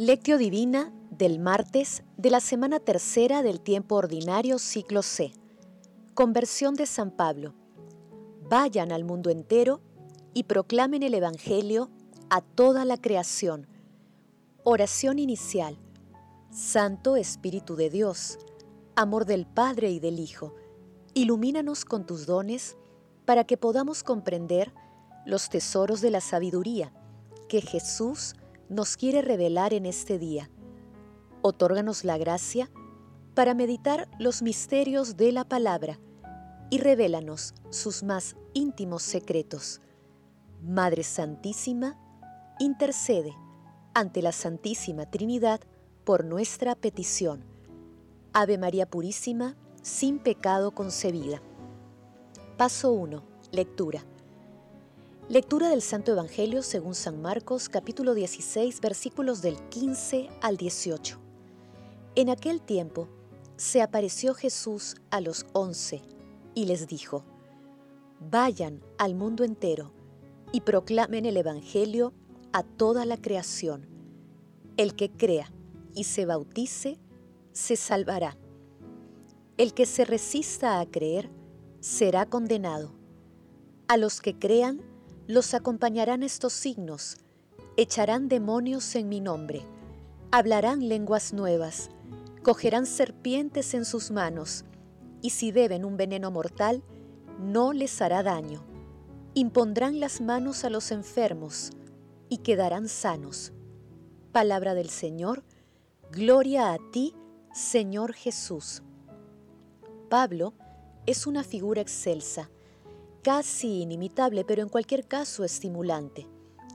Lectio Divina del martes de la semana tercera del tiempo ordinario ciclo C. Conversión de San Pablo. Vayan al mundo entero y proclamen el Evangelio a toda la creación. Oración inicial. Santo Espíritu de Dios, amor del Padre y del Hijo, ilumínanos con tus dones para que podamos comprender los tesoros de la sabiduría que Jesús nos quiere revelar en este día. Otórganos la gracia para meditar los misterios de la palabra y revélanos sus más íntimos secretos. Madre Santísima, intercede ante la Santísima Trinidad por nuestra petición. Ave María Purísima, sin pecado concebida. Paso 1. Lectura. Lectura del Santo Evangelio según San Marcos capítulo 16 versículos del 15 al 18. En aquel tiempo se apareció Jesús a los once y les dijo, Vayan al mundo entero y proclamen el Evangelio a toda la creación. El que crea y se bautice, se salvará. El que se resista a creer, será condenado. A los que crean, los acompañarán estos signos, echarán demonios en mi nombre, hablarán lenguas nuevas, cogerán serpientes en sus manos, y si beben un veneno mortal, no les hará daño. Impondrán las manos a los enfermos y quedarán sanos. Palabra del Señor, gloria a ti, Señor Jesús. Pablo es una figura excelsa casi inimitable, pero en cualquier caso estimulante,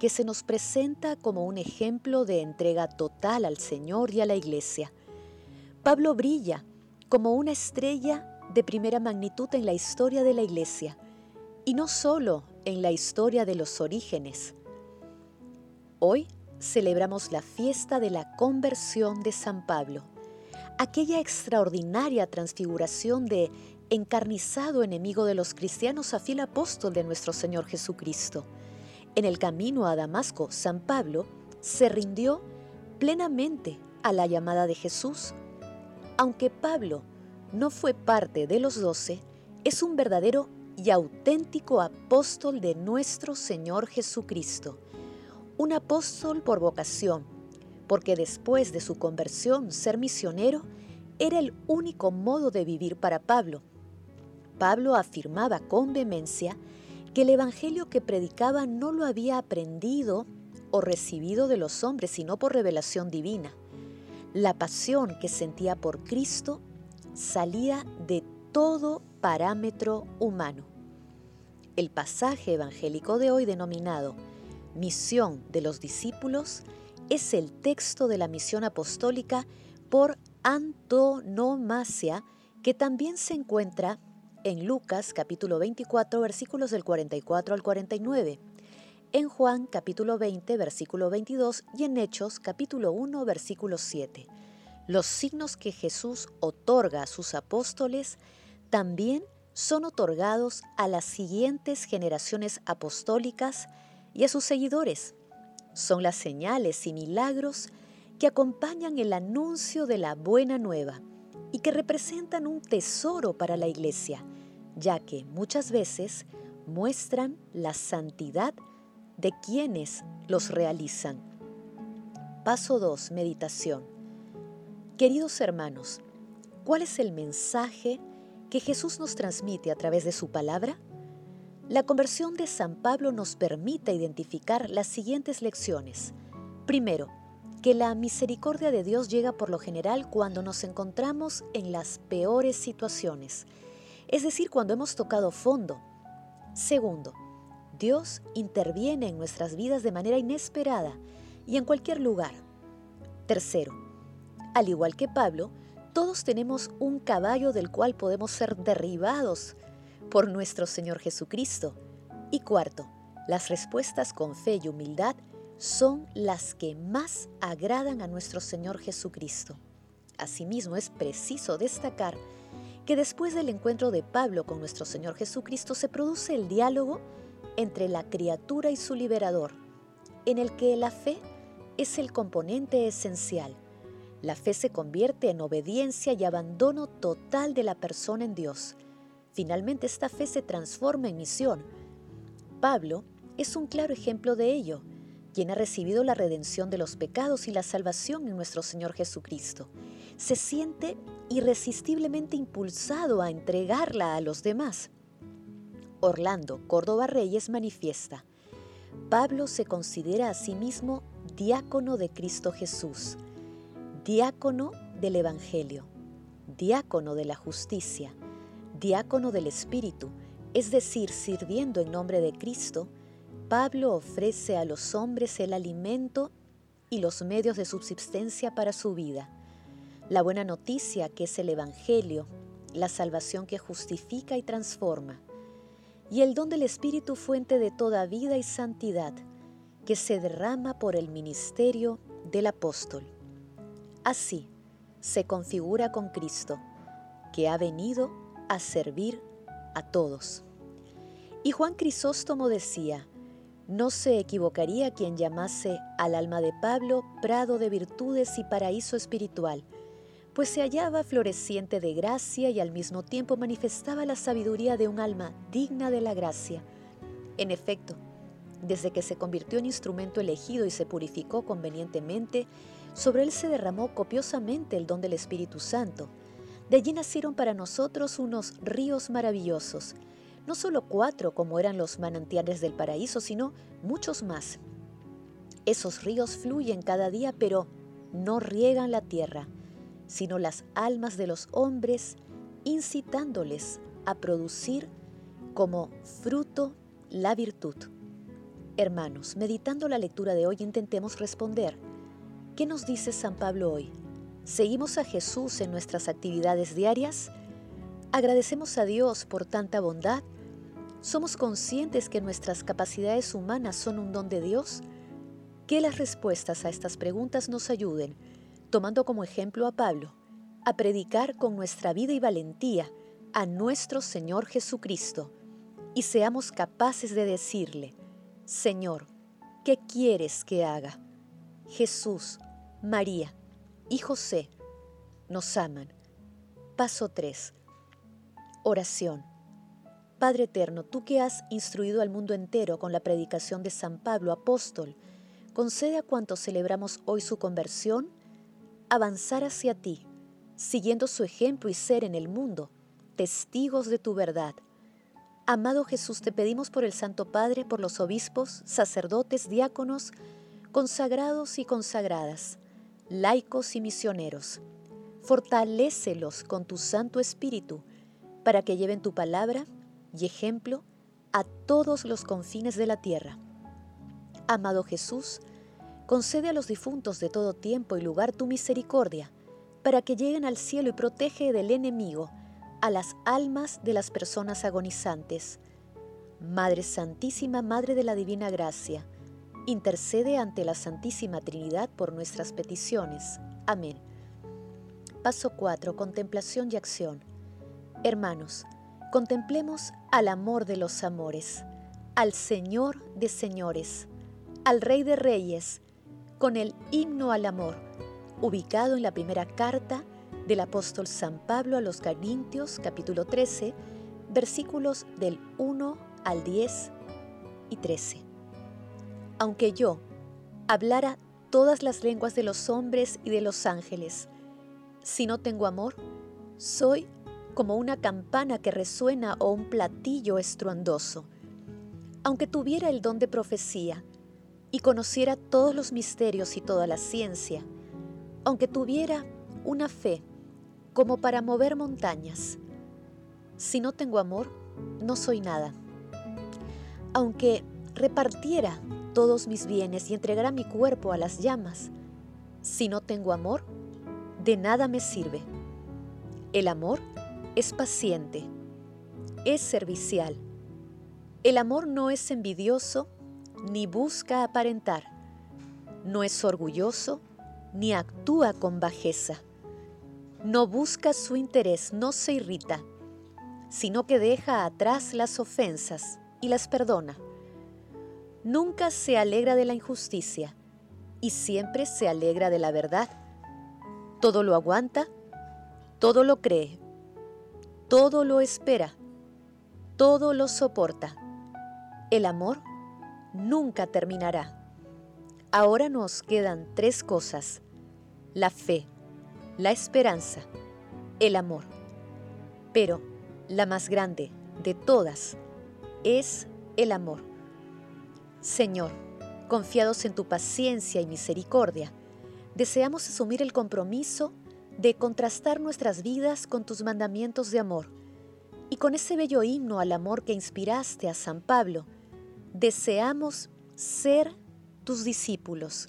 que se nos presenta como un ejemplo de entrega total al Señor y a la Iglesia. Pablo brilla como una estrella de primera magnitud en la historia de la Iglesia, y no solo en la historia de los orígenes. Hoy celebramos la fiesta de la conversión de San Pablo, aquella extraordinaria transfiguración de encarnizado enemigo de los cristianos a fiel apóstol de nuestro Señor Jesucristo. En el camino a Damasco, San Pablo se rindió plenamente a la llamada de Jesús. Aunque Pablo no fue parte de los doce, es un verdadero y auténtico apóstol de nuestro Señor Jesucristo. Un apóstol por vocación, porque después de su conversión ser misionero era el único modo de vivir para Pablo Pablo afirmaba con vehemencia que el Evangelio que predicaba no lo había aprendido o recibido de los hombres, sino por revelación divina. La pasión que sentía por Cristo salía de todo parámetro humano. El pasaje evangélico de hoy denominado Misión de los discípulos es el texto de la misión apostólica por antonomasia que también se encuentra en Lucas capítulo 24 versículos del 44 al 49, en Juan capítulo 20 versículo 22 y en Hechos capítulo 1 versículo 7. Los signos que Jesús otorga a sus apóstoles también son otorgados a las siguientes generaciones apostólicas y a sus seguidores. Son las señales y milagros que acompañan el anuncio de la buena nueva y que representan un tesoro para la iglesia, ya que muchas veces muestran la santidad de quienes los realizan. Paso 2. Meditación. Queridos hermanos, ¿cuál es el mensaje que Jesús nos transmite a través de su palabra? La conversión de San Pablo nos permite identificar las siguientes lecciones. Primero, que la misericordia de Dios llega por lo general cuando nos encontramos en las peores situaciones, es decir, cuando hemos tocado fondo. Segundo, Dios interviene en nuestras vidas de manera inesperada y en cualquier lugar. Tercero, al igual que Pablo, todos tenemos un caballo del cual podemos ser derribados por nuestro Señor Jesucristo. Y cuarto, las respuestas con fe y humildad son las que más agradan a nuestro Señor Jesucristo. Asimismo, es preciso destacar que después del encuentro de Pablo con nuestro Señor Jesucristo se produce el diálogo entre la criatura y su liberador, en el que la fe es el componente esencial. La fe se convierte en obediencia y abandono total de la persona en Dios. Finalmente esta fe se transforma en misión. Pablo es un claro ejemplo de ello, quien ha recibido la redención de los pecados y la salvación en nuestro Señor Jesucristo. Se siente irresistiblemente impulsado a entregarla a los demás. Orlando Córdoba Reyes manifiesta, Pablo se considera a sí mismo diácono de Cristo Jesús, diácono del Evangelio, diácono de la justicia, diácono del Espíritu, es decir, sirviendo en nombre de Cristo, Pablo ofrece a los hombres el alimento y los medios de subsistencia para su vida. La buena noticia que es el Evangelio, la salvación que justifica y transforma, y el don del Espíritu fuente de toda vida y santidad, que se derrama por el ministerio del apóstol. Así se configura con Cristo, que ha venido a servir a todos. Y Juan Crisóstomo decía, no se equivocaría quien llamase al alma de Pablo prado de virtudes y paraíso espiritual, pues se hallaba floreciente de gracia y al mismo tiempo manifestaba la sabiduría de un alma digna de la gracia. En efecto, desde que se convirtió en instrumento elegido y se purificó convenientemente, sobre él se derramó copiosamente el don del Espíritu Santo. De allí nacieron para nosotros unos ríos maravillosos, no solo cuatro como eran los manantiales del paraíso, sino muchos más. Esos ríos fluyen cada día, pero no riegan la tierra sino las almas de los hombres, incitándoles a producir como fruto la virtud. Hermanos, meditando la lectura de hoy, intentemos responder. ¿Qué nos dice San Pablo hoy? ¿Seguimos a Jesús en nuestras actividades diarias? ¿Agradecemos a Dios por tanta bondad? ¿Somos conscientes que nuestras capacidades humanas son un don de Dios? Que las respuestas a estas preguntas nos ayuden tomando como ejemplo a Pablo, a predicar con nuestra vida y valentía a nuestro Señor Jesucristo y seamos capaces de decirle, Señor, ¿qué quieres que haga? Jesús, María y José nos aman. Paso 3. Oración. Padre Eterno, tú que has instruido al mundo entero con la predicación de San Pablo, apóstol, concede a cuantos celebramos hoy su conversión, avanzar hacia ti, siguiendo su ejemplo y ser en el mundo testigos de tu verdad. Amado Jesús, te pedimos por el Santo Padre, por los obispos, sacerdotes, diáconos, consagrados y consagradas, laicos y misioneros. Fortalécelos con tu Santo Espíritu para que lleven tu palabra y ejemplo a todos los confines de la tierra. Amado Jesús, Concede a los difuntos de todo tiempo y lugar tu misericordia, para que lleguen al cielo y protege del enemigo a las almas de las personas agonizantes. Madre Santísima, Madre de la Divina Gracia, intercede ante la Santísima Trinidad por nuestras peticiones. Amén. Paso 4. Contemplación y acción. Hermanos, contemplemos al amor de los amores, al Señor de señores, al Rey de reyes, con el himno al amor, ubicado en la primera carta del apóstol San Pablo a los Corintios capítulo 13, versículos del 1 al 10 y 13. Aunque yo hablara todas las lenguas de los hombres y de los ángeles, si no tengo amor, soy como una campana que resuena o un platillo estruendoso. Aunque tuviera el don de profecía y conociera todos los misterios y toda la ciencia, aunque tuviera una fe como para mover montañas. Si no tengo amor, no soy nada. Aunque repartiera todos mis bienes y entregara mi cuerpo a las llamas, si no tengo amor, de nada me sirve. El amor es paciente, es servicial. El amor no es envidioso ni busca aparentar. No es orgulloso ni actúa con bajeza. No busca su interés, no se irrita, sino que deja atrás las ofensas y las perdona. Nunca se alegra de la injusticia, y siempre se alegra de la verdad. Todo lo aguanta, todo lo cree, todo lo espera, todo lo soporta. El amor nunca terminará. Ahora nos quedan tres cosas. La fe, la esperanza, el amor. Pero la más grande de todas es el amor. Señor, confiados en tu paciencia y misericordia, deseamos asumir el compromiso de contrastar nuestras vidas con tus mandamientos de amor. Y con ese bello himno al amor que inspiraste a San Pablo, deseamos ser tus discípulos.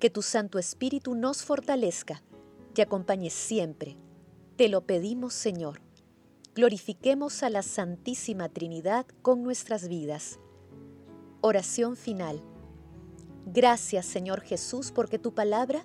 Que tu Santo Espíritu nos fortalezca y acompañe siempre. Te lo pedimos, Señor. Glorifiquemos a la Santísima Trinidad con nuestras vidas. Oración final. Gracias, Señor Jesús, porque tu palabra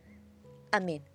Amén.